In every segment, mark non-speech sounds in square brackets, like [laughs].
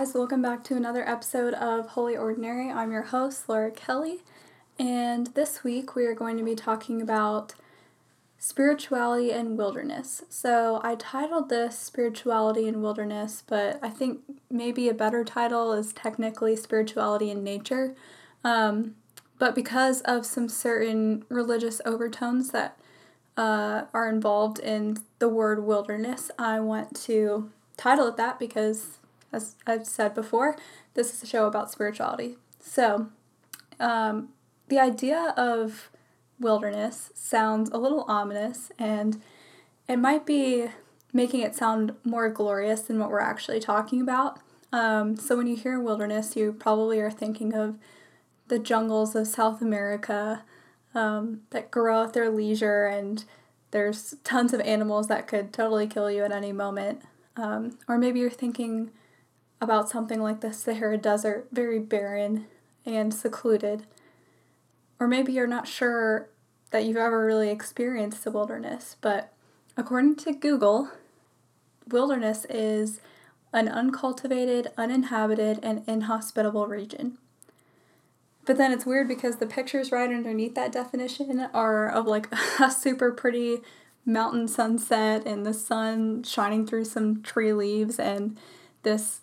guys, welcome back to another episode of Holy Ordinary. I'm your host, Laura Kelly, and this week we are going to be talking about spirituality and wilderness. So I titled this Spirituality and Wilderness, but I think maybe a better title is technically Spirituality and Nature. Um, but because of some certain religious overtones that uh, are involved in the word wilderness, I want to title it that because, as I've said before, this is a show about spirituality. So, um, the idea of wilderness sounds a little ominous and it might be making it sound more glorious than what we're actually talking about. Um, so, when you hear wilderness, you probably are thinking of the jungles of South America um, that grow at their leisure, and there's tons of animals that could totally kill you at any moment. Um, or maybe you're thinking about something like the Sahara Desert, very barren and secluded. Or maybe you're not sure that you've ever really experienced the wilderness, but according to Google, wilderness is an uncultivated, uninhabited, and inhospitable region. But then it's weird because the pictures right underneath that definition are of like [laughs] a super pretty mountain sunset and the sun shining through some tree leaves and this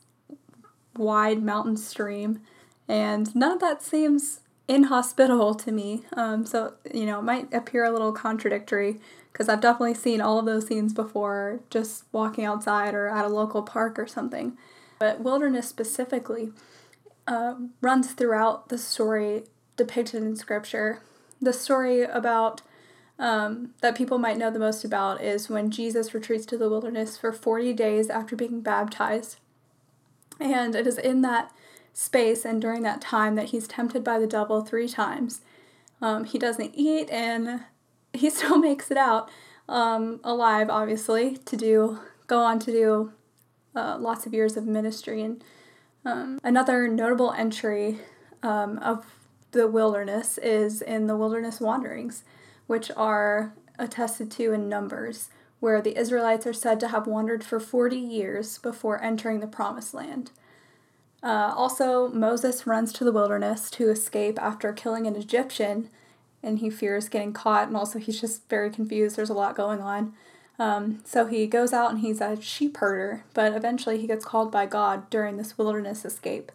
wide mountain stream. And none of that seems inhospitable to me. Um, so, you know, it might appear a little contradictory because I've definitely seen all of those scenes before just walking outside or at a local park or something. But wilderness specifically uh, runs throughout the story depicted in Scripture. The story about um, that people might know the most about is when Jesus retreats to the wilderness for 40 days after being baptized. And it is in that space and during that time that he's tempted by the devil three times. Um, he doesn't eat and [laughs] he still makes it out um, alive, obviously, to do go on to do uh, lots of years of ministry. And um, another notable entry um, of the wilderness is in the Wilderness Wanderings which are attested to in Numbers, where the Israelites are said to have wandered for 40 years before entering the Promised Land. Uh, also, Moses runs to the wilderness to escape after killing an Egyptian, and he fears getting caught, and also he's just very confused. There's a lot going on. Um, so he goes out and he's a sheep herder, but eventually he gets called by God during this wilderness escape.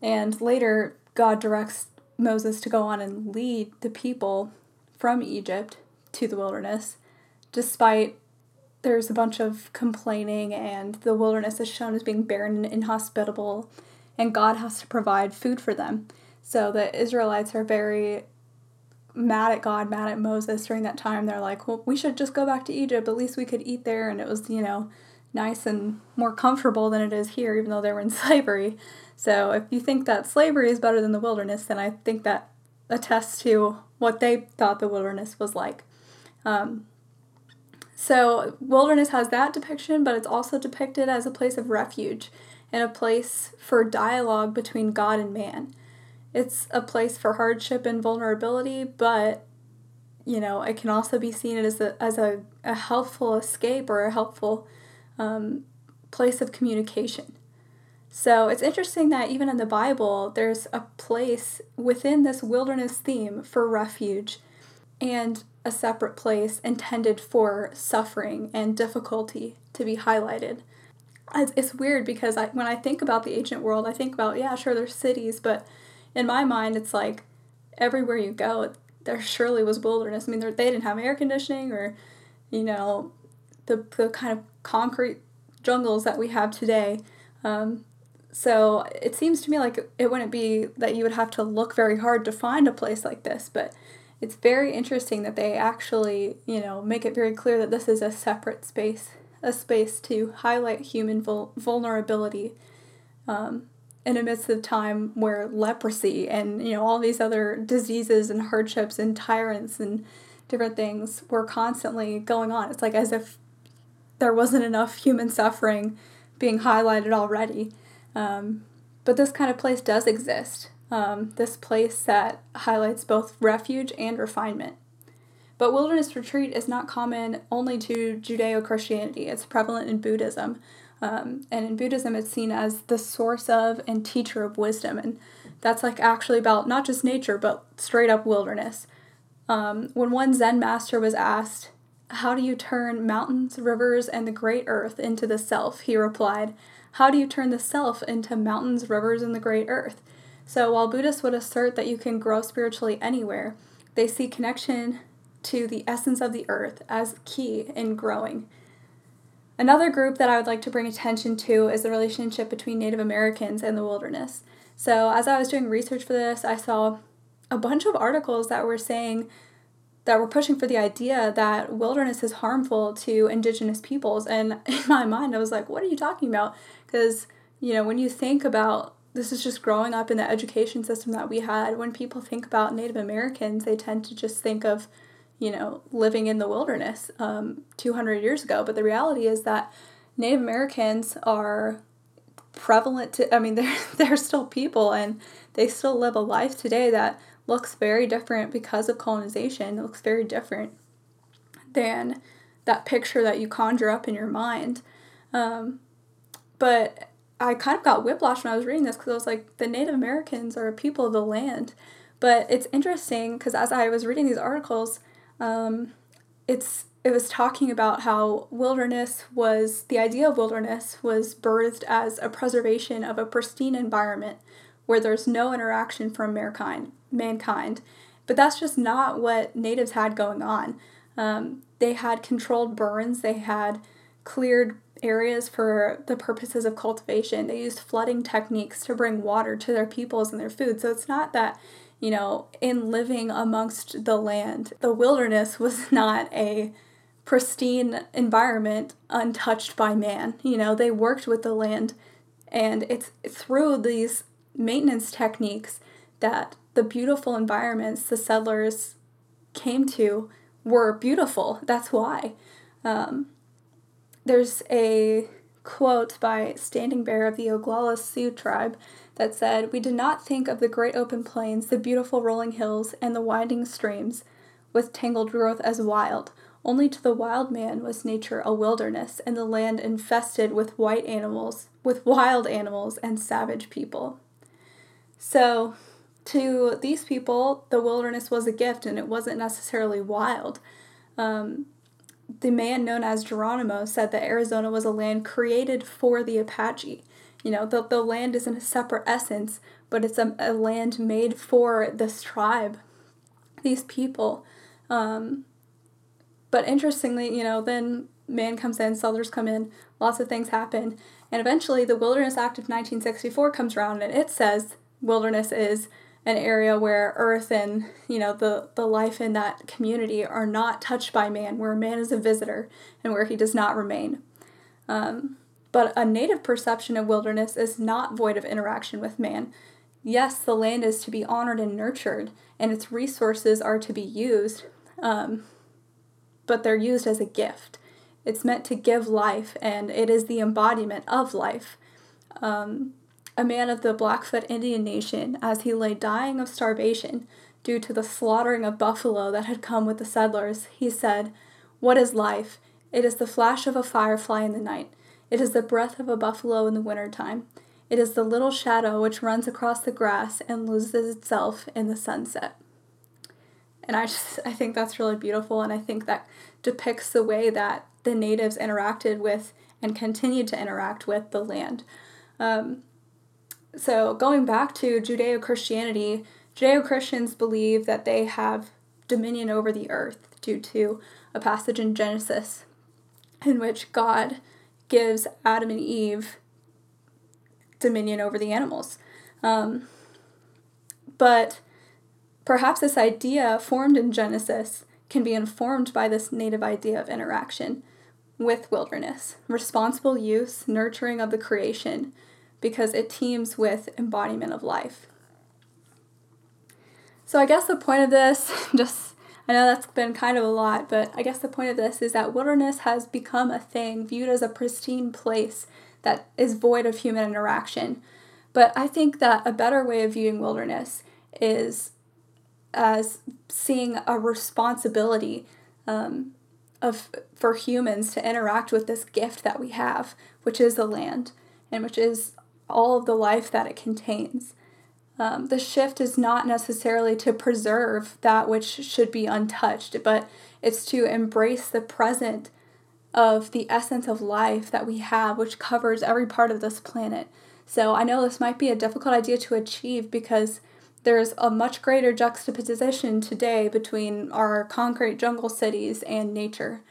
And later, God directs Moses to go on and lead the people from Egypt to the wilderness, despite there's a bunch of complaining and the wilderness is shown as being barren and inhospitable, and God has to provide food for them. So the Israelites are very mad at God, mad at Moses during that time. They're like, well, we should just go back to Egypt. At least we could eat there, and it was, you know, nice and more comfortable than it is here, even though they were in [laughs] slavery. So if you think that slavery is better than the wilderness, then I think that attests to what they thought the wilderness was like. Um, so, wilderness has that depiction, but it's also depicted as a place of refuge and a place for dialogue between God and man. It's a place for hardship and vulnerability, but you know, it can also be seen as a, as a, a helpful escape or a helpful um, place of communication. So it's interesting that even in the Bible, there's a place within this wilderness theme for refuge and a separate place intended for suffering and difficulty to be highlighted. It's, it's weird because I, when I think about the ancient world, I think about, yeah, sure, there's cities, but in my mind, it's like everywhere you go, there surely was wilderness. I mean, they didn't have air conditioning or, you know, the, the kind of concrete jungles that we have today. Um, so it seems to me like it wouldn't be that you would have to look very hard to find a place like this, but it's very interesting that they actually, you know, make it very clear that this is a separate space, a space to highlight human vul- vulnerability um, in a midst of time where leprosy and, you know, all these other diseases and hardships and tyrants and different things were constantly going on. It's like as if there wasn't enough human suffering being highlighted already. Um, but this kind of place does exist. Um, this place that highlights both refuge and refinement. But wilderness retreat is not common only to Judeo Christianity, it's prevalent in Buddhism, Um, and in Buddhism, it's seen as the source of and teacher of wisdom. And that's like actually about not just nature, but straight up wilderness. Um, when one Zen master was asked, How do you turn mountains, rivers, and the great earth into the self? He replied, How do you turn the self into mountains, rivers, and the great earth? So while Buddhists would assert that you can grow spiritually anywhere, they see connection to the essence of the earth as key in growing. Another group that I would like to bring attention to is the relationship between Native Americans and the wilderness. So, as I was doing research for this, I saw a bunch of articles that were saying that were pushing for the idea that wilderness is harmful to indigenous peoples. And [laughs] in my mind, I was like, what are you talking about? Because, you know, when you think about this is just growing up in the education system that we had, when people think about Native Americans, they tend to just think of you know, living in the wilderness um, 200 years ago. But the reality is that Native Americans are prevalent to, I mean, [laughs] they're, they're still people and they still live a life today that looks very different because of colonization. It looks very different than that picture that you conjure up in your mind. Um, but I kind of got whiplash when I was reading this because I was like, the Native Americans are a people of the land. But it's interesting because as I was reading these articles, um, it's it was talking about how wilderness was the idea of wilderness was birthed as a preservation of a pristine environment where there's no interaction from mankind mankind but that's just not what natives had going on um, they had controlled burns they had cleared areas for the purposes of cultivation they used flooding techniques to bring water to their peoples and their food so it's not that you know, in living amongst the land. The wilderness [laughs] was not a pristine environment untouched by man. You know, they worked with the land, and it's through these maintenance techniques that the beautiful environments the settlers came to were beautiful. That's why. Um, there's a quote by Standing Bear of the Oglala Sioux tribe that said, We did not think of the great open plains, the beautiful rolling hills, and the winding streams with tangled growth as wild. Only to the wild man was nature a wilderness, and the land infested with white animals, with wild animals and savage people. So, to these people, the wilderness was a gift and it wasn't necessarily wild. Um, the man known as Geronimo said that Arizona was a land created for the Apache. You know, the, the land isn't a separate essence, but it's a, a land made for this tribe, these people. Um, but interestingly, you know, then man comes in, settlers come in, lots of things happen, and eventually the Wilderness Act of 1964 comes around and it says wilderness is an area where earth and you know the the life in that community are not touched by man where man is a visitor and where he does not remain. Um, but a native perception of wilderness is not void of interaction with man. Yes the land is to be honored and nurtured and its resources are to be used um, but they're used as a gift. It's meant to give life and it is the embodiment of life. Um, a man of the Blackfoot Indian Nation, as he lay dying of starvation due to the slaughtering of buffalo that had come with the settlers, he said, What is life? It is the flash of a firefly in the night. It is the breath of a buffalo in the winter time. It is the little shadow which runs across the grass and loses itself in the sunset. And I just I think that's really beautiful and I think that depicts the way that the natives interacted with and continued to interact with the land. Um, so, going back to Judeo Christianity, Judeo Christians believe that they have dominion over the earth due to a passage in Genesis in which God gives Adam and Eve dominion over the animals. Um, but perhaps this idea formed in Genesis can be informed by this native idea of interaction with wilderness, responsible use, nurturing of the creation, because it teems with embodiment of life. So I guess the point of this, [laughs] just I know that's been kind of a lot, but I guess the point of this is that wilderness has become a thing viewed as a pristine place that is void of human interaction. But I think that a better way of viewing wilderness is as seeing a responsibility um, of for humans to interact with this gift that we have, which is the land, and which is all of the life that it contains. Um, the shift is not necessarily to preserve that which should be untouched, but it's to embrace the present of the essence of life that we have, which covers every part of this planet. So I know this might be a difficult idea to achieve because there's a much greater juxtaposition today between our concrete jungle cities and nature.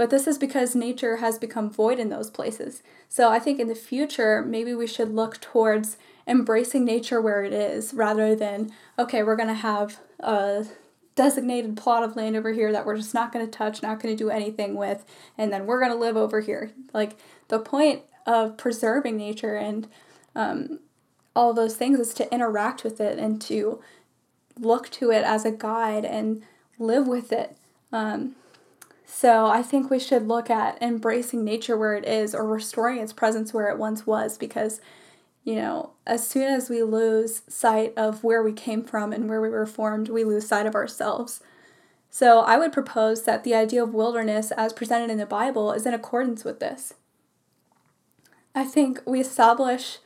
But this is because nature has become void in those places. So I think in the future, maybe we should look towards embracing nature where it is rather than, okay, we're going to have a designated plot of land over here that we're just not going to touch, not going to do anything with, and then we're going to live over here. Like the point of preserving nature and um, all those things is to interact with it and to look to it as a guide and live with it. Um, so I think we should look at embracing nature where it is or restoring its presence where it once was because you know, as soon as we lose sight of where we came from and where we were formed, we lose sight of ourselves. So I would propose that the idea of wilderness as presented in the Bible is in accordance with this. I think we establish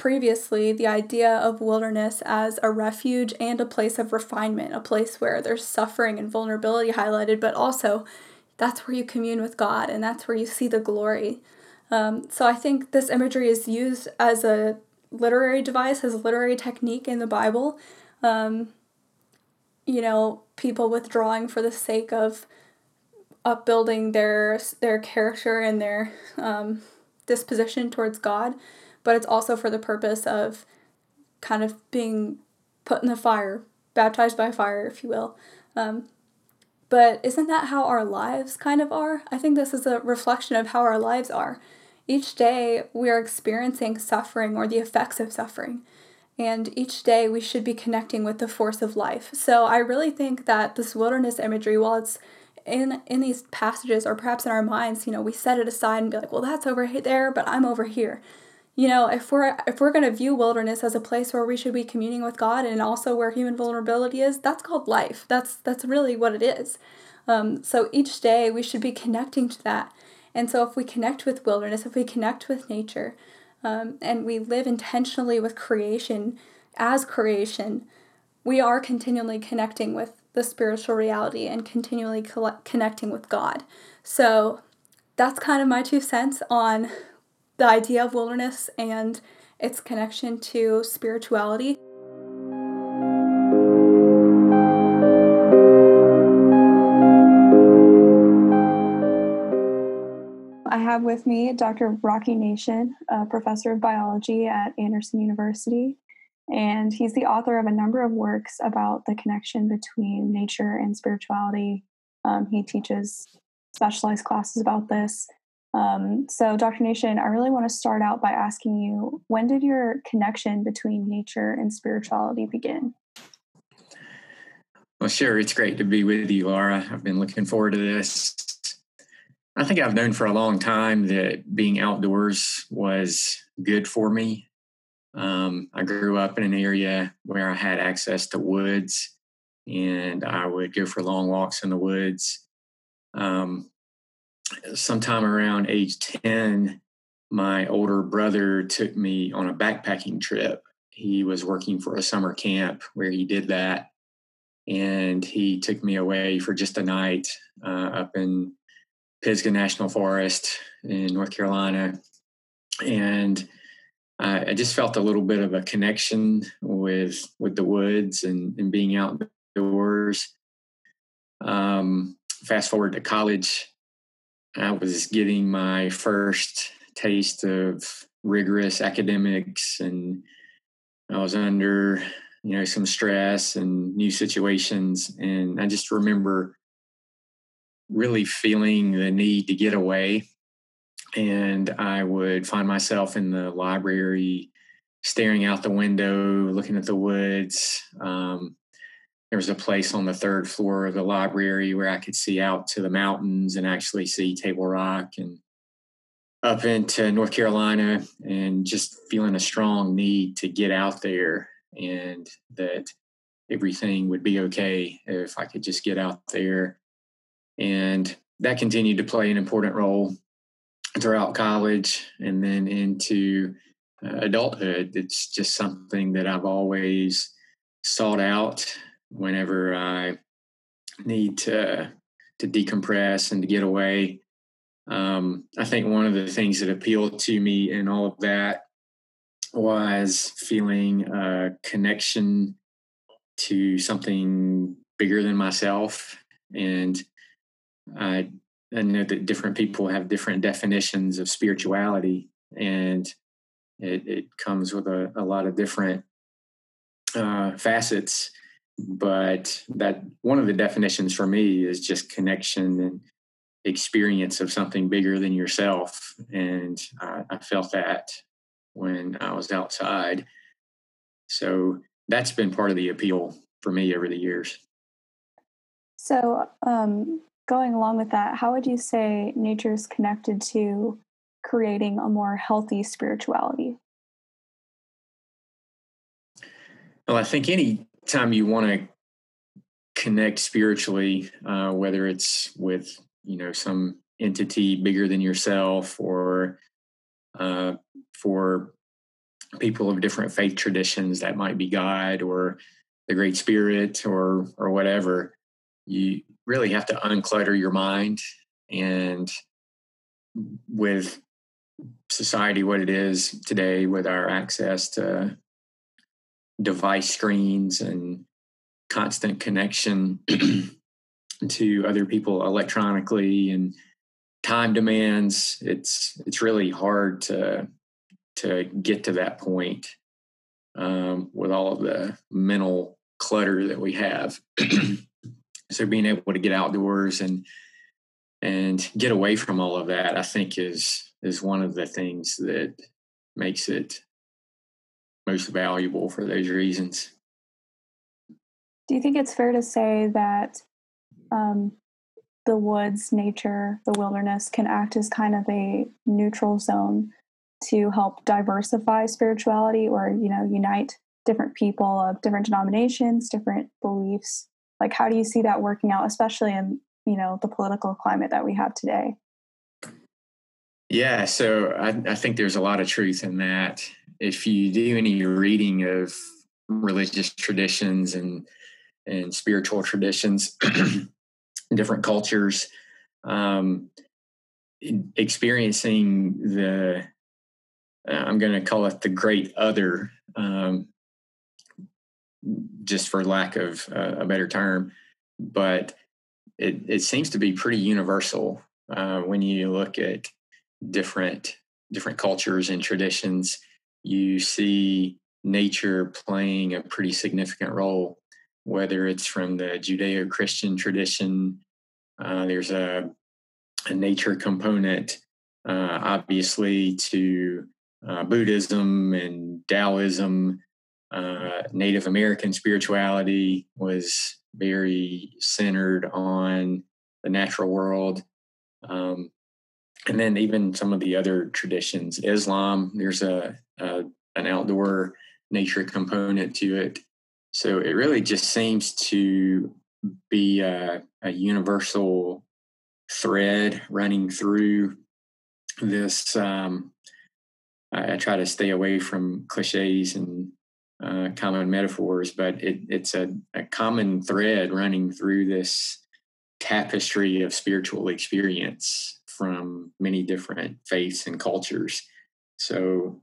previously the idea of wilderness as a refuge and a place of refinement, a place where there's suffering and vulnerability highlighted, but also that's where you commune with God and that's where you see the glory. Um, so I think this imagery is used as a literary device, as a literary technique in the Bible. Um, you know, people withdrawing for the sake of upbuilding their their character and their um, disposition towards God, but it's also for the purpose of kind of being put in the fire, baptized by fire, if you will. Um, but isn't that how our lives kind of are? I think this is a reflection of how our lives are. Each day we are experiencing suffering or the effects of suffering. And each day we should be connecting with the force of life. So I really think that this wilderness imagery, while it's in in these passages or perhaps in our minds, you know, we set it aside and be like, well, that's over there, but I'm over here. You know, if we're if we're going to view wilderness as a place where we should be communing with God and also where human vulnerability is, that's called life. That's that's really what it is. Um, so each day we should be connecting to that and so, if we connect with wilderness, if we connect with nature, um, and we live intentionally with creation as creation, we are continually connecting with the spiritual reality and continually co- connecting with God. So, that's kind of my two cents on the idea of wilderness and its connection to spirituality. I have with me Dr. Rocky Nation, a professor of biology at Anderson University. And he's the author of a number of works about the connection between nature and spirituality. Um, he teaches specialized classes about this. Um, so, Dr. Nation, I really want to start out by asking you when did your connection between nature and spirituality begin? Well, sure. It's great to be with you, Laura. I've been looking forward to this. I think I've known for a long time that being outdoors was good for me. Um, I grew up in an area where I had access to woods, and I would go for long walks in the woods. Um, sometime around age 10, my older brother took me on a backpacking trip. He was working for a summer camp where he did that. And he took me away for just a night uh, up in Pisgah National Forest in North Carolina, and I, I just felt a little bit of a connection with with the woods and, and being outdoors. Um, fast forward to college, I was getting my first taste of rigorous academics, and I was under you know some stress and new situations, and I just remember really feeling the need to get away. And I would find myself in the library, staring out the window, looking at the woods. Um, there was a place on the third floor of the library where I could see out to the mountains and actually see Table Rock and up into North Carolina and just feeling a strong need to get out there and that everything would be okay if I could just get out there and that continued to play an important role throughout college and then into uh, adulthood. It's just something that I've always sought out whenever I need to to decompress and to get away. Um, I think one of the things that appealed to me in all of that was feeling a connection to something bigger than myself. And I, I know that different people have different definitions of spirituality, and it, it comes with a, a lot of different uh, facets. But that one of the definitions for me is just connection and experience of something bigger than yourself. And I, I felt that when I was outside. So that's been part of the appeal for me over the years. So, um, going along with that, how would you say nature is connected to creating a more healthy spirituality? Well, I think any time you want to connect spiritually, uh, whether it's with you know some entity bigger than yourself or uh, for people of different faith traditions that might be God or the Great Spirit or or whatever, you really have to unclutter your mind and with society what it is today with our access to device screens and constant connection [clears throat] to other people electronically and time demands. It's it's really hard to to get to that point um, with all of the mental clutter that we have. [clears throat] So being able to get outdoors and and get away from all of that i think is is one of the things that makes it most valuable for those reasons do you think it's fair to say that um, the woods, nature, the wilderness can act as kind of a neutral zone to help diversify spirituality or, you know, unite different people of different denominations, different beliefs. Like, how do you see that working out, especially in, you know, the political climate that we have today? Yeah, so I, I think there's a lot of truth in that. If you do any reading of religious traditions and and spiritual traditions [clears throat] different cultures, um, experiencing the, uh, I'm going to call it the great other, um, just for lack of uh, a better term, but it, it seems to be pretty universal uh, when you look at different different cultures and traditions. You see nature playing a pretty significant role whether it's from the Judeo Christian tradition. Uh, there's a, a, nature component, uh, obviously, to uh, Buddhism and Taoism. Uh, Native American spirituality was very centered on the natural world. Um, and then even some of the other traditions, Islam, there's a, a an outdoor nature component to it. So it really just seems to be a, a universal thread running through this. Um, I, I, try to stay away from cliches and uh, common metaphors, but it, it's a, a common thread running through this tapestry of spiritual experience from many different faiths and cultures. So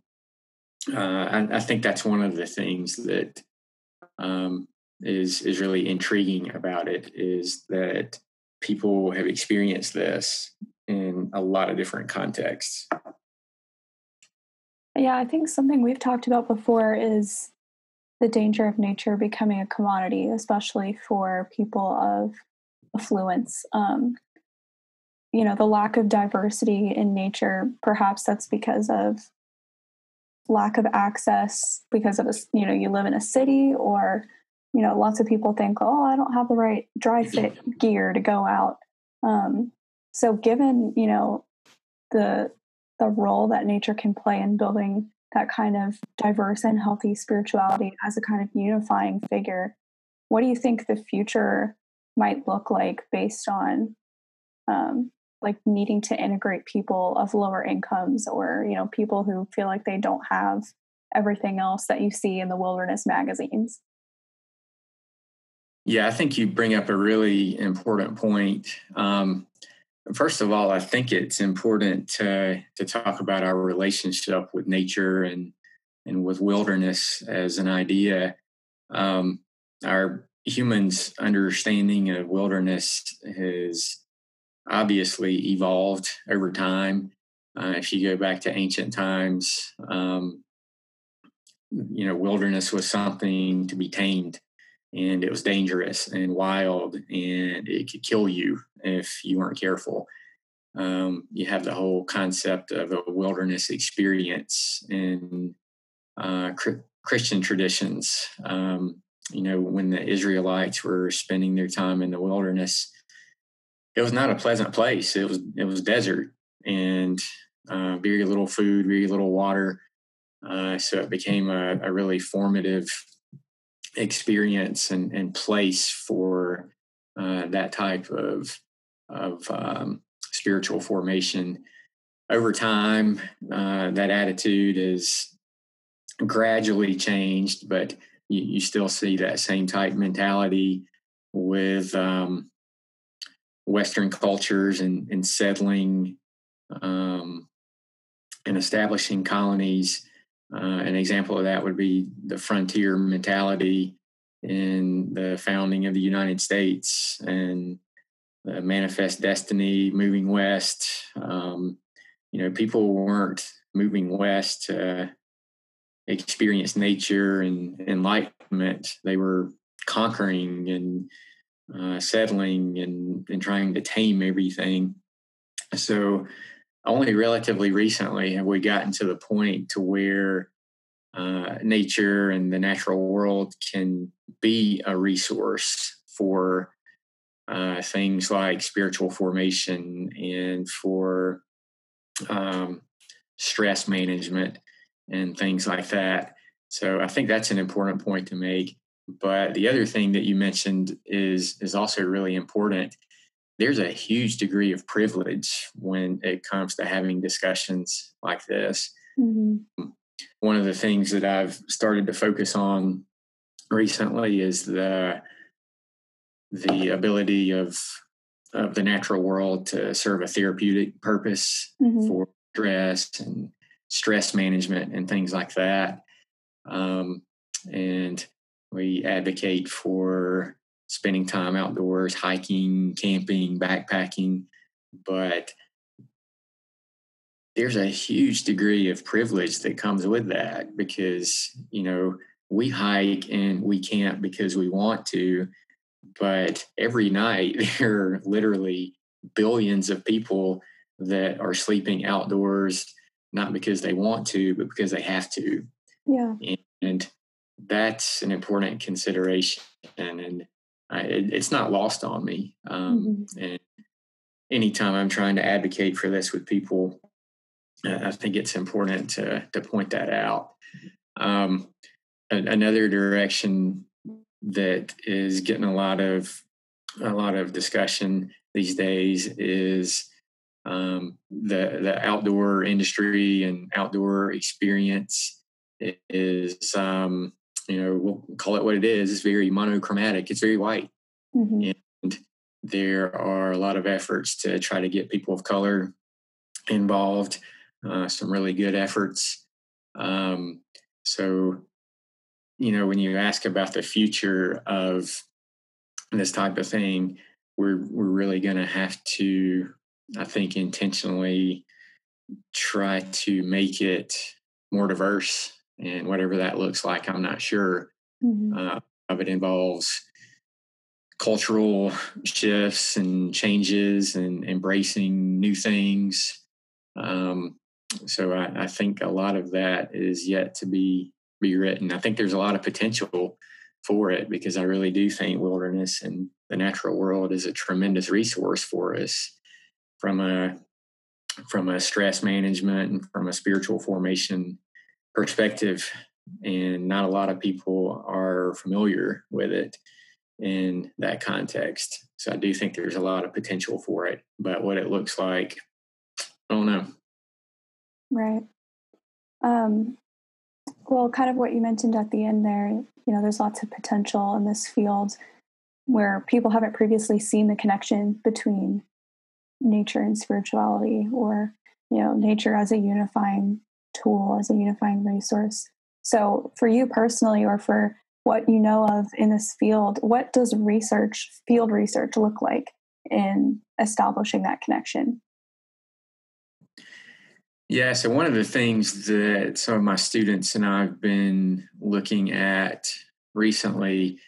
uh, I, I, think that's one of the things that um, is is really intriguing about it is that people have experienced this in a lot of different contexts. Yeah, I think something we've talked about before is the danger of nature becoming a commodity, especially for people of affluence. Um, you know, the lack of diversity in nature, perhaps that's because of lack of access because of a you know you live in a city or you know lots of people think oh i don't have the right dry fit gear to go out. Um, so given you know the the role that nature can play in building that kind of diverse and healthy spirituality as a kind of unifying figure what do you think the future might look like based on um, like needing to integrate people of lower incomes or you know people who feel like they don't have everything else that you see in the wilderness magazines. Yeah i think you bring up a really important point. Um, first of all i think it's important to to talk about our relationship with nature and and with wilderness as an idea. Um, our humans understanding of wilderness has obviously evolved over time. Uh, if you go back to ancient times, um, you know, wilderness was something to be tamed and it was dangerous and wild and it could kill you if you weren't careful. Um, you have the whole concept of a wilderness experience in uh, Christian traditions. Um, you know, when the Israelites were spending their time in the wilderness, it was not a pleasant place. It was it was desert and uh, very little food, very little water. Uh, so it became a, a, really formative experience and, and place for uh, that type of of um, spiritual formation. Over time, uh, that attitude is gradually changed, but you, you, still see that same type mentality with um, Western cultures and, and settling um, and establishing colonies. Uh, an example of that would be the frontier mentality in the founding of the United States and the manifest destiny moving west. Um, you know, people weren't moving west to experience nature and enlightenment. They were conquering and uh, settling and, and trying to tame everything. So only relatively recently have we gotten to the point to where uh, nature and the natural world can be a resource for uh, things like spiritual formation and for um, stress management and things like that. So I think that's an important point to make. But the other thing that you mentioned is is also really important. There's a huge degree of privilege when it comes to having discussions like this. Mm-hmm. One of the things that I've started to focus on recently is the the ability of of the natural world to serve a therapeutic purpose mm-hmm. for stress and stress management and things like that. Um, and we advocate for spending time outdoors, hiking, camping, backpacking, but there's a huge degree of privilege that comes with that because, you know, we hike and we camp because we want to, but every night [laughs] there are literally billions of people that are sleeping outdoors, not because they want to, but because they have to. Yeah. And that's an important consideration, and I, it, it's not lost on me. Um, mm-hmm. And anytime I'm trying to advocate for this with people, I think it's important to to point that out. Um, another direction that is getting a lot of a lot of discussion these days is um, the the outdoor industry and outdoor experience is um, you know, we'll call it what it is. It's very monochromatic. It's very white. Mm-hmm. And there are a lot of efforts to try to get people of color involved, uh, some really good efforts. Um, so, you know, when you ask about the future of this type of thing, we're we're really going to have to, I think, intentionally try to make it more diverse and whatever that looks like, I'm not sure. Mm-hmm. Uh, it involves cultural shifts and changes and embracing new things. Um, so I, I, think a lot of that is yet to be be written. I think there's a lot of potential for it because I really do think wilderness and the natural world is a tremendous resource for us from a from a stress management and from a spiritual formation perspective, and not a lot of people are familiar with it. in that context. So I do think there's a lot of potential for it, but what it looks like, I don't know. Right. Um, well, kind of what you mentioned at the end there, you know, there's lots of potential in this field where people haven't previously seen the connection between nature and spirituality or, you know, nature as a unifying tool, as a unifying resource. So, for you personally, or for what you know of in this field, what does research, field research, look like in establishing that connection? Yeah, so one of the things that some of my students and I've been looking at recently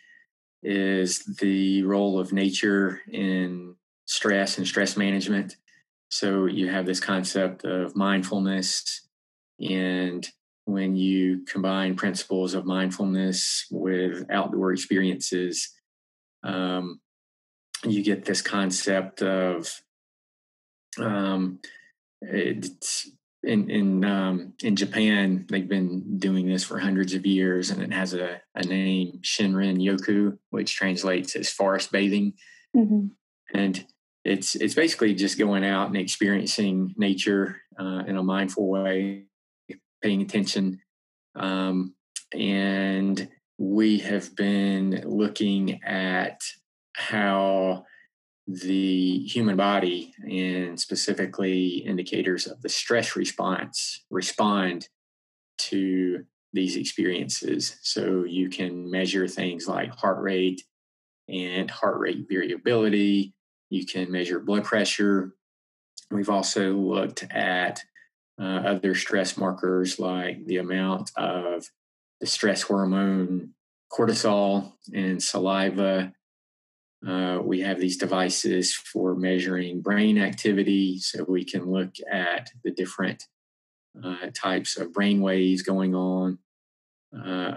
is the role of nature in stress and stress management. So you have this concept of mindfulness, and when you combine principles of mindfulness with outdoor experiences, um, you get this concept of um, it's in in um, in Japan, they've been doing this for hundreds of years, and it has a, a name Shinrin Yoku, which translates as forest bathing, mm-hmm. and it's it's basically just going out and experiencing nature uh, in a mindful way, paying attention, um, and we have been looking at how the human body and specifically indicators of the stress response respond to these experiences. So you can measure things like heart rate and heart rate variability. You can measure blood pressure. We've also looked at uh, other stress markers like the amount of the stress hormone cortisol in saliva uh, we have these devices for measuring brain activity, so we can look at the different uh, types of brain waves going on uh,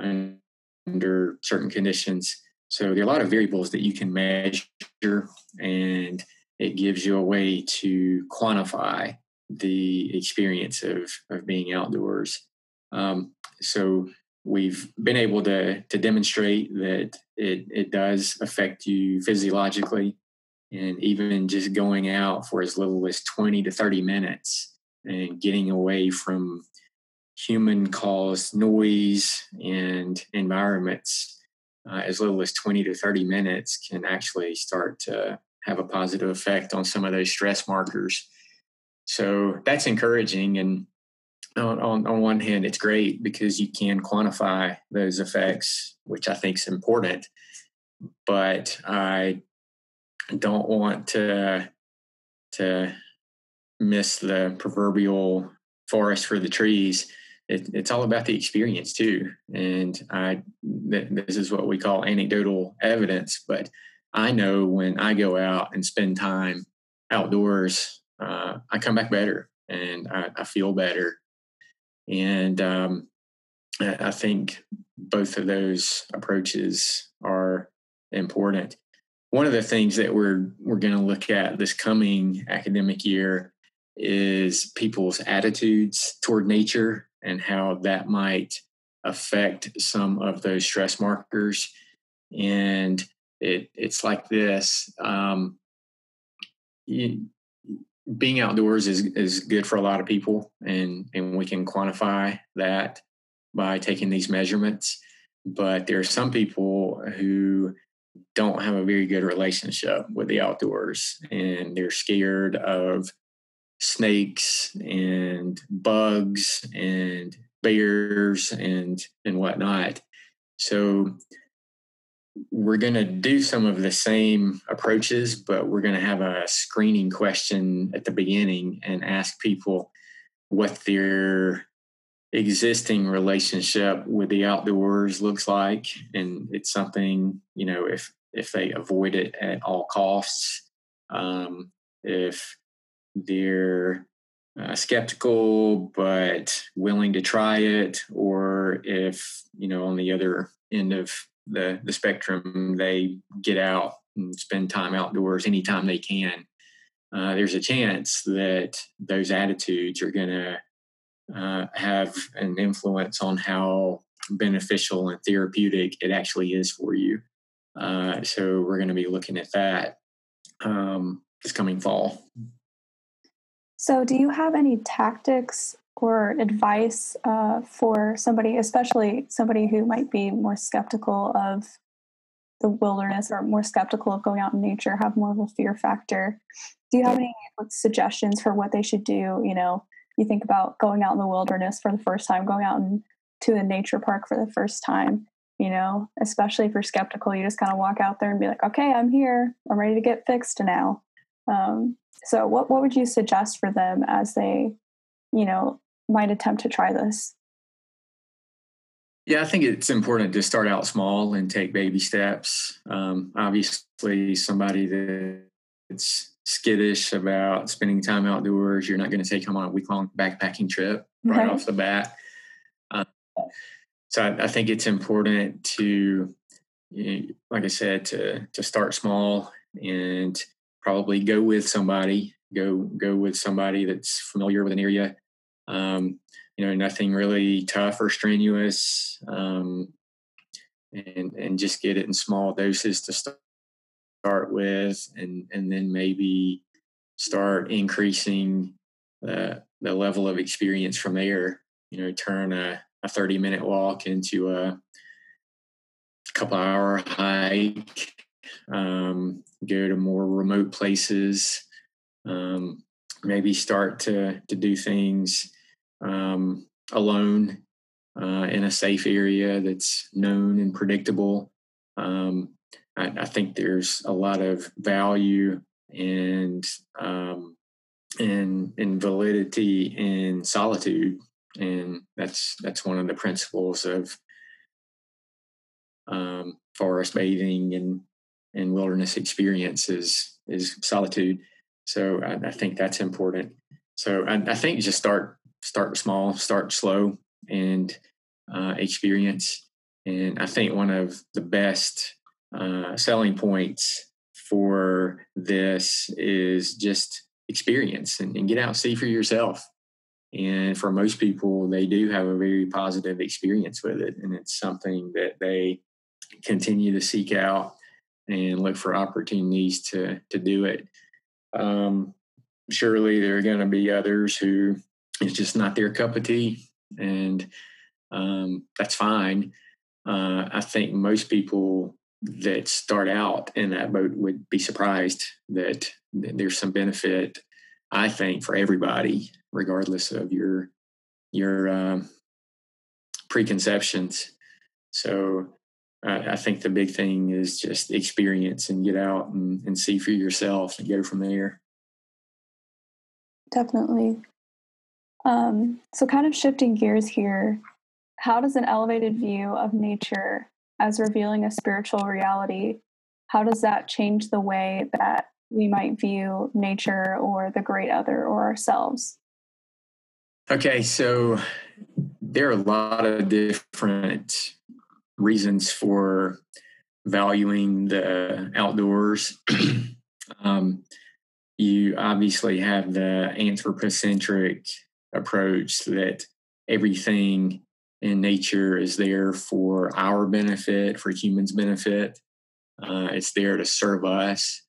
under certain conditions. So there are a lot of variables that you can measure, and it gives you a way to quantify the experience of, of being outdoors. Um, so we've been able to to demonstrate that it it does affect you physiologically and even just going out for as little as 20 to 30 minutes and getting away from human caused noise and environments uh, as little as 20 to 30 minutes can actually start to have a positive effect on some of those stress markers so that's encouraging and on, on, on one hand, it's great because you can quantify those effects, which I think is important. But I don't want to to miss the proverbial forest for the trees. It, it's all about the experience too, and I th- this is what we call anecdotal evidence. But I know when I go out and spend time outdoors, uh, I come back better and I, I feel better and um, I think both of those approaches are important. One of the things that we're we're going to look at this coming academic year is people's attitudes toward nature and how that might affect some of those stress markers. And it, it's like this: um, you, being outdoors is is good for a lot of people, and and we can quantify that by taking these measurements. But there are some people who don't have a very good relationship with the outdoors, and they're scared of snakes and bugs and bears and and whatnot. So we're going to do some of the same approaches, but we're going to have a screening question at the beginning and ask people what their existing relationship with the outdoors looks like. And it's something, you know, if, if they avoid it at all costs, um, if they're uh, skeptical but willing to try it, or if, you know, on the other end of the the spectrum. They get out and spend time outdoors anytime they can. Uh, there's a chance that those attitudes are going to uh, have an influence on how beneficial and therapeutic it actually is for you. Uh, so we're going to be looking at that um, this coming fall. So, do you have any tactics or advice uh, for somebody, especially somebody who might be more skeptical of the wilderness or more skeptical of going out in nature, have more of a fear factor? Do you have any suggestions for what they should do? You know, you think about going out in the wilderness for the first time, going out in, to a nature park for the first time. You know, especially if you're skeptical, you just kind of walk out there and be like, "Okay, I'm here. I'm ready to get fixed now." Um, so, what what would you suggest for them as they, you know, might attempt to try this? Yeah, I think it's important to start out small and take baby steps. Um, obviously, somebody that's skittish about spending time outdoors, you're not going to take them on a week long backpacking trip right, right, off the bat. Um, so I, I, think it's important to, you know, like I said, to to start small and probably go with somebody. Go go with somebody that's familiar with an area. Um, you know, nothing really tough or strenuous, um, and and just get it in small doses to start with, and and then maybe start increasing the the level of experience from there. You know, turn a, a thirty minute walk into a couple hour hike. Um, go to more remote places. Um, maybe start to to do things um, alone uh, in a safe area that's known and predictable. Um, I, I, think there's a lot of value and um, and and validity in solitude, and that's that's one of the principles of um, forest bathing and and wilderness experiences is solitude. So I, I think that's important. So I, I think just start start small, start slow, and uh, experience. And I think one of the best uh, selling points for this is just experience and, and, get out see for yourself. And for most people, they do have a very positive experience with it. And it's something that they continue to seek out and look for opportunities to, to do it. Um, surely there are going to be others who it's just not their cup of tea, and um, that's fine. Uh, I think most people that start out in that boat would be surprised that, there's some benefit. I think for everybody, regardless of your your um, preconceptions. So I think the big thing is just experience and get out and, and see for yourself and go from there. Definitely. Um, so, kind of shifting gears here, how does an elevated view of nature as revealing a spiritual reality, how does that change the way that we might view nature or the great other or ourselves? Okay, so there are a lot of different reasons for valuing the outdoors. [clears throat] um, you obviously have the anthropocentric approach that everything in nature is there for our benefit, for humans' benefit. Uh, it's there to serve us.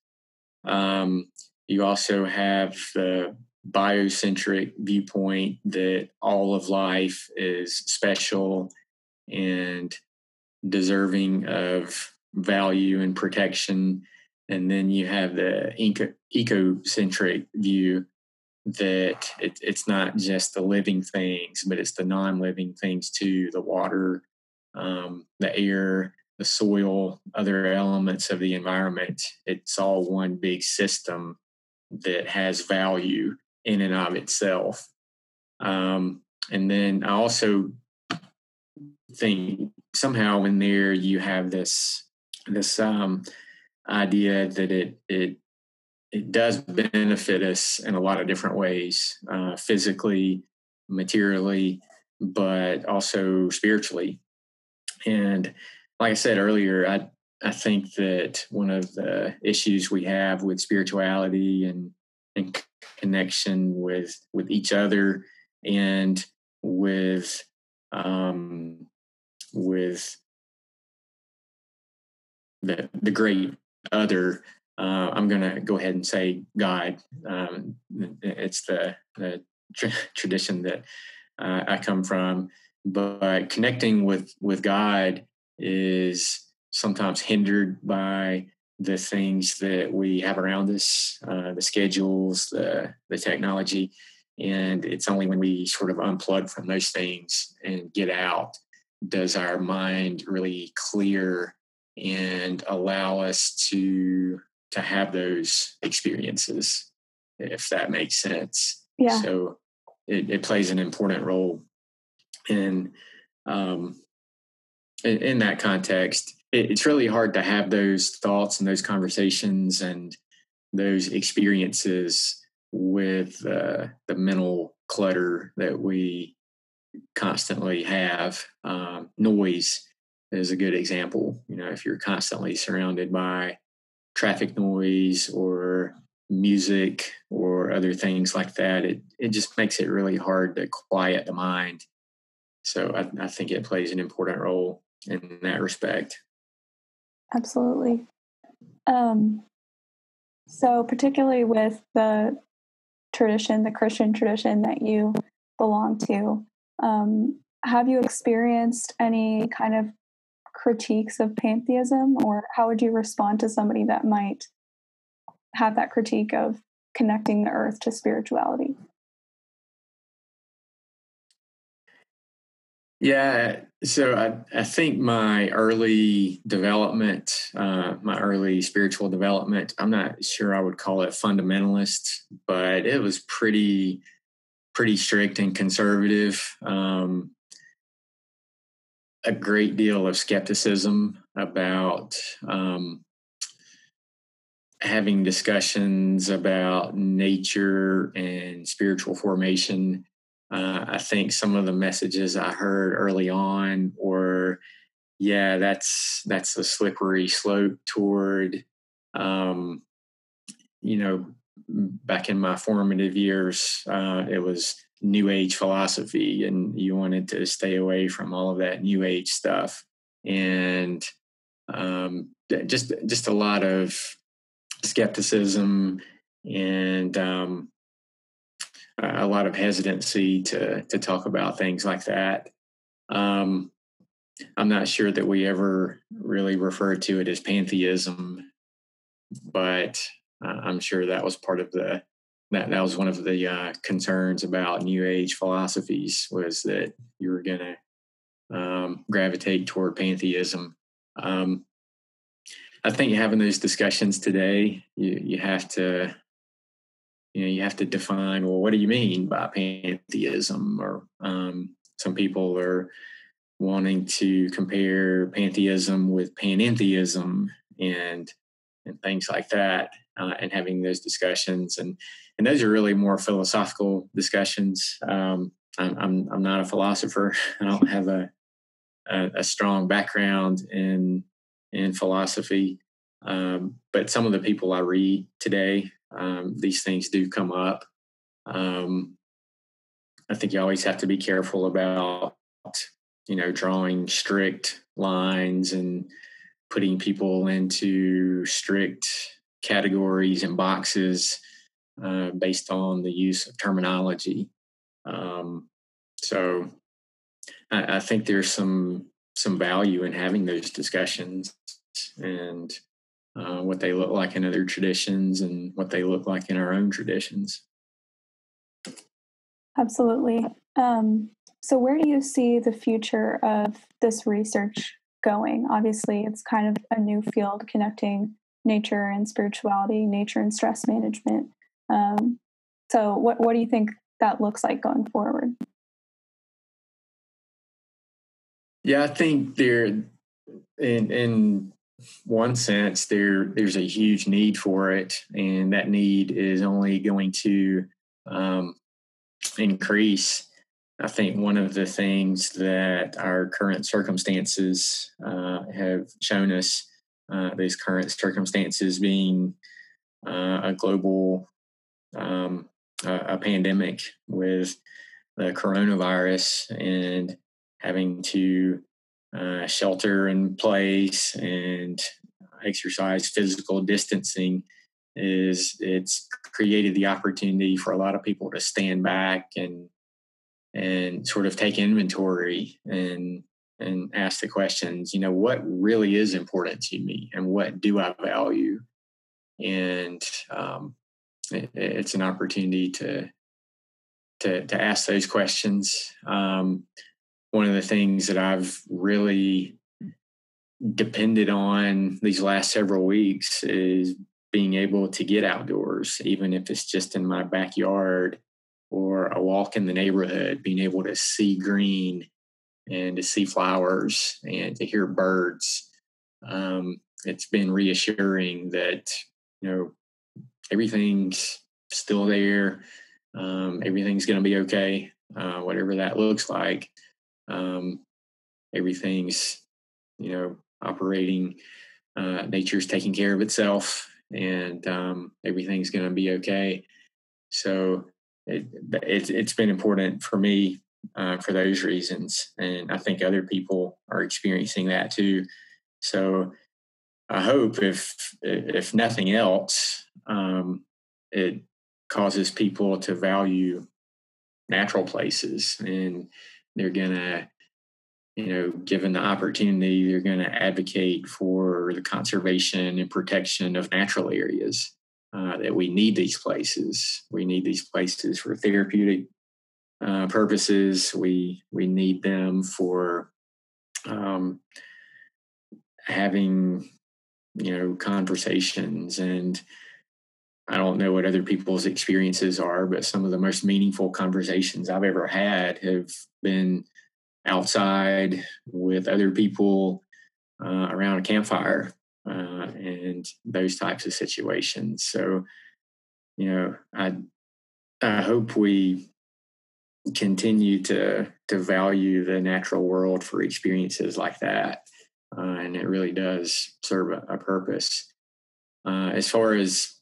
Um, you also have the biocentric viewpoint that all of life is special and deserving of value and protection. And then you have the eco- ecocentric view that it, it's not just the living things, but it's the non living things too the water, um, the air, the soil, other elements of the environment. It's all one big system that has value in and of itself. Um, and then I also think somehow in there you have this this um, idea that it it it does benefit us in a lot of different ways, uh, physically, materially, but also spiritually. And like I said earlier, I I think that one of the issues we have with spirituality and, and connection with with each other and with um, with the the great other. Uh, I'm going to go ahead and say God. Um, it's the the tra- [laughs] tradition that uh, I come from, but connecting with with God is sometimes hindered by the things that we have around us, uh, the schedules, the the technology, and it's only when we sort of unplug from those things and get out does our mind really clear and allow us to to have those experiences if that makes sense. Yeah. So it, it plays an important role in um in, in that context. It, it's really hard to have those thoughts and those conversations and those experiences with uh, the mental clutter that we constantly have. Um, noise is a good example. You know, if you're constantly surrounded by traffic noise or music or other things like that, it it just makes it really hard to quiet the mind. So I, I think it plays an important role in that respect. Absolutely. Um, so particularly with the tradition, the Christian tradition that you belong to, um, have you experienced any kind of critiques of pantheism, or how would you respond to somebody that might have that critique of connecting the earth to spirituality? Yeah, so I, I think my early development, uh, my early spiritual development, I'm not sure I would call it fundamentalist, but it was pretty pretty strict and conservative. Um, a great deal of skepticism about um, having discussions about nature and spiritual formation. Uh, I think some of the messages I heard early on were, yeah, that's that's a slippery slope toward, um, you know, back in my formative years, uh, it was New Age philosophy, and you wanted to stay away from all of that New Age stuff, and um, just just a lot of skepticism and um, a lot of hesitancy to to talk about things like that. Um, I'm not sure that we ever really referred to it as pantheism, but uh, I'm sure that was part of the that that was one of the uh, concerns about New Age philosophies was that you were going to um, gravitate toward pantheism. Um, I think having those discussions today, you you have to you know you have to define well what do you mean by pantheism or um, some people are wanting to compare pantheism with panentheism and and things like that uh, and having those discussions. And and those are really more philosophical discussions. Um, I'm, I'm, I'm not a philosopher. [laughs] I don't have a a, a strong background in in philosophy. Um, but some of the people i read today um, these things do come up. Um, i think you always have to be careful about you know drawing strict lines and putting people into strict categories and boxes uh, based on the use of terminology. Um, so I, I, think there's some some value in having those discussions and uh, what they look like in other traditions and what they look like in our own traditions. Absolutely. Um, so, where do you see the future of this research going. Obviously, it's kind of a new field connecting nature and spirituality, nature and stress management. Um, so, what what do you think that looks like going forward? Yeah, I think there, in in one sense, there there's a huge need for it, and that need is only going to um, increase I think one of the things that our current circumstances uh, have shown us, uh, these current circumstances being uh, a global um, a, a pandemic with the coronavirus and having to uh, shelter in place and exercise, physical distancing, is it's created the opportunity for a lot of people to stand back and and sort of take inventory and and ask the questions you know what really is important to me and what do i value? And um, it, it's an opportunity to to to ask those questions. Um, one of the things that i've really depended on these last several weeks is being able to get outdoors even if it's just in my backyard or a walk in the neighborhood, being able to see green and to see flowers and to hear birds. Um, it's been reassuring that, you know, everything's still there. Um, everything's going to be okay, uh, whatever that looks like. Um, everything's, you know, operating. Uh, nature's taking care of itself, and um, everything's going to be okay. So it, it's it's been important for me uh, for those reasons, and I think other people are experiencing that too. So I hope if if nothing else, um, it causes people to value natural places, and they're gonna you know, given the opportunity, they're going to advocate for the conservation and protection of natural areas uh, that we need these places. We need these places for therapeutic uh, purposes. We we need them for um, having you know conversations and I don't know what other people's experiences are, but some of the most meaningful conversations I've ever had have been outside with other people uh, around a campfire uh, and those types of situations. So, you know, I I hope we continue to to value the natural world for experiences like that, uh, and it really does serve a, a purpose. Uh, as far as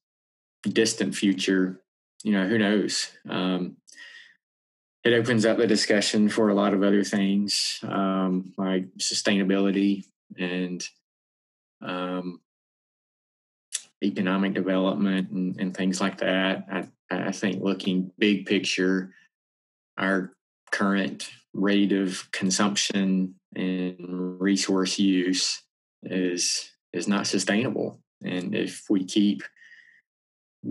distant future, you know, who knows? Um, it opens up the discussion for a lot of other things um, like sustainability and um, economic development and, and, things like that. I, I think looking big picture, our current rate of consumption and resource use is is not sustainable. And if we keep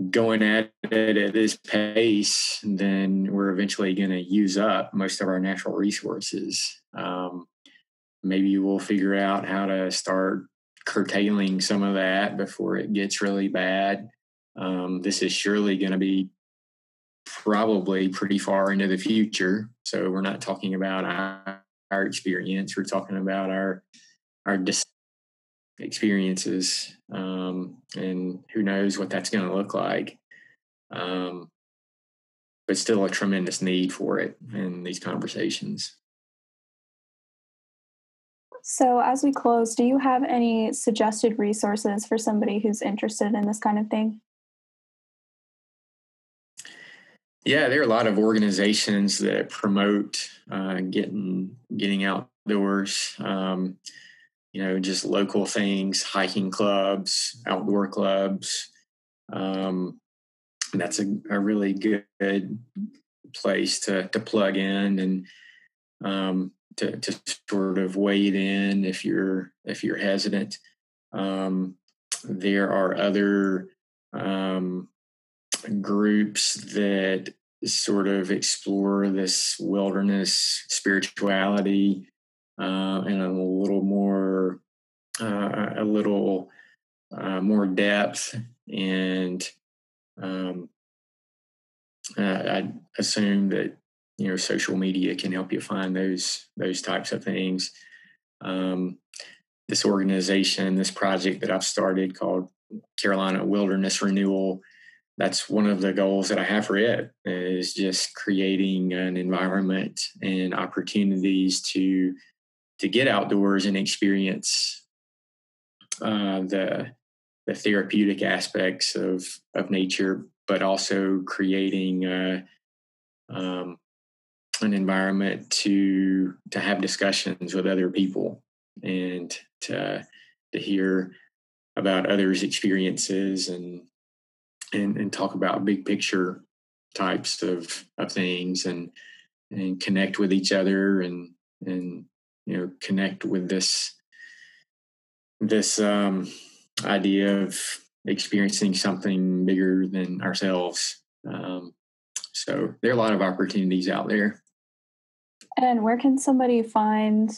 going at it at this pace, then we're eventually going to use up most of our natural resources. Um, maybe we'll figure out how to start curtailing some of that before it gets really bad. Um, this is surely going to be probably pretty far into the future. So we're not talking about our, our experience. We're talking about our our dis- experiences, um, and who knows what that's going to look like. Um, but still, a tremendous need for it in these conversations. So, as we close, do you have any suggested resources for somebody who's interested in this kind of thing? Yeah, there are a lot of organizations that promote uh, getting getting outdoors. Um, you know, just local things, hiking clubs, outdoor clubs. Um, that's a, a, really good place to to plug in and um, to, to sort of wade in if you're if you're hesitant. Um, there are other um, groups that sort of explore this wilderness spirituality uh, in a little more uh, a little uh, more depth and um, I assume that you know social media can help you find those those types of things. Um, this organization this project that i've started called carolina wilderness renewal that's one of the goals that i have for it is just creating an environment and opportunities to to get outdoors and experience uh, the the therapeutic aspects of of nature but also creating uh, um, an environment to to have discussions with other people and to to hear about others' experiences and and and talk about big picture types of of things and and connect with each other and and you know connect with this this um, idea of experiencing something bigger than ourselves. Um, so there are a lot of opportunities out there. And where can somebody find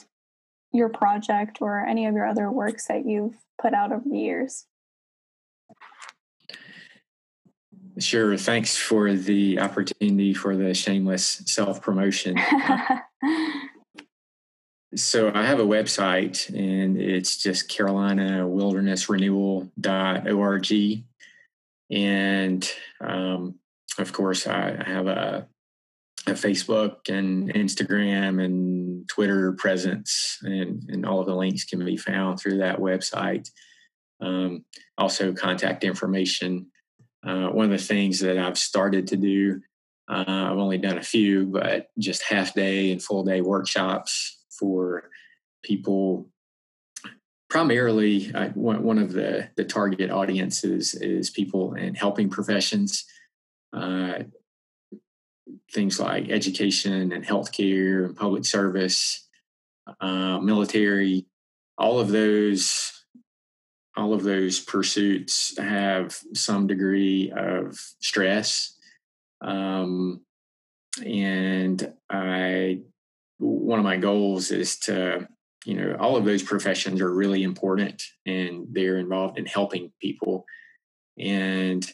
your project or any of your other works that you've put out over the years? Sure. Thanks for the opportunity for the shameless self promotion. [laughs] so I have a website and it's just Carolina Wilderness Renewal.org. And um, of course, I have a, a, Facebook and Instagram and Twitter presence, and, and all of the links can be found through that website. Um, also, contact information uh, one of the things that I've started to do, uh, I've only done a few, but just half day and full day workshops for people. Primarily, one, one of the, the target audiences is people in helping professions, uh, things like education and healthcare and public service, uh, military, all of those all of those pursuits have some degree of stress. Um, and I, one of my goals is to, you know, all of those professions are really important and they're involved in helping people. And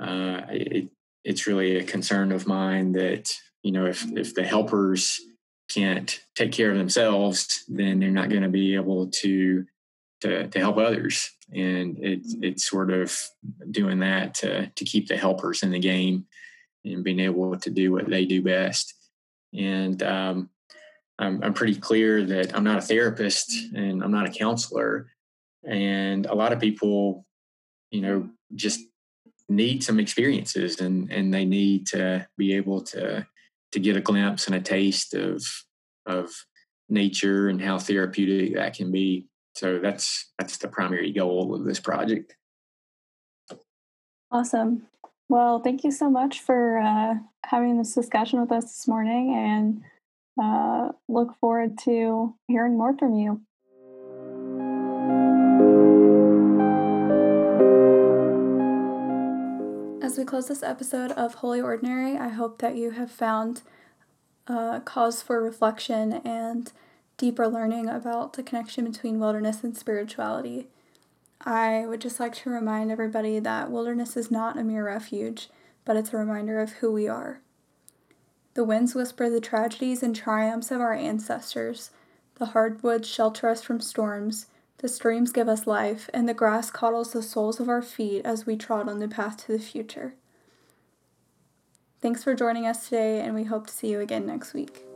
uh, it, it's really a concern of mine that, you know, if, if the helpers can't take care of themselves, then they're not going to be able to to, to help others. And it, it's sort of doing that to, to keep the helpers in the game and being able to do what they do best. And um, I'm, I'm pretty clear that I'm not a therapist and I'm not a counselor. And a lot of people, you know, just need some experiences and, and they need to be able to to get a glimpse and a taste of of nature and how therapeutic that can be. So that's that's the primary goal of this project. Awesome. Well, thank you so much for uh, having this discussion with us this morning, and uh, look forward to hearing more from you. As we close this episode of Holy Ordinary, I hope that you have found uh, cause for reflection and deeper learning about the connection between wilderness and spirituality. I would just like to remind everybody that wilderness is not a mere refuge, but it's a reminder of who we are. The winds whisper the tragedies and triumphs of our ancestors. The hardwoods shelter us from storms. The streams give us life, and the grass coddles the soles of our feet as we trot on the path to the future. Thanks for joining us today, and we hope to see you again next week.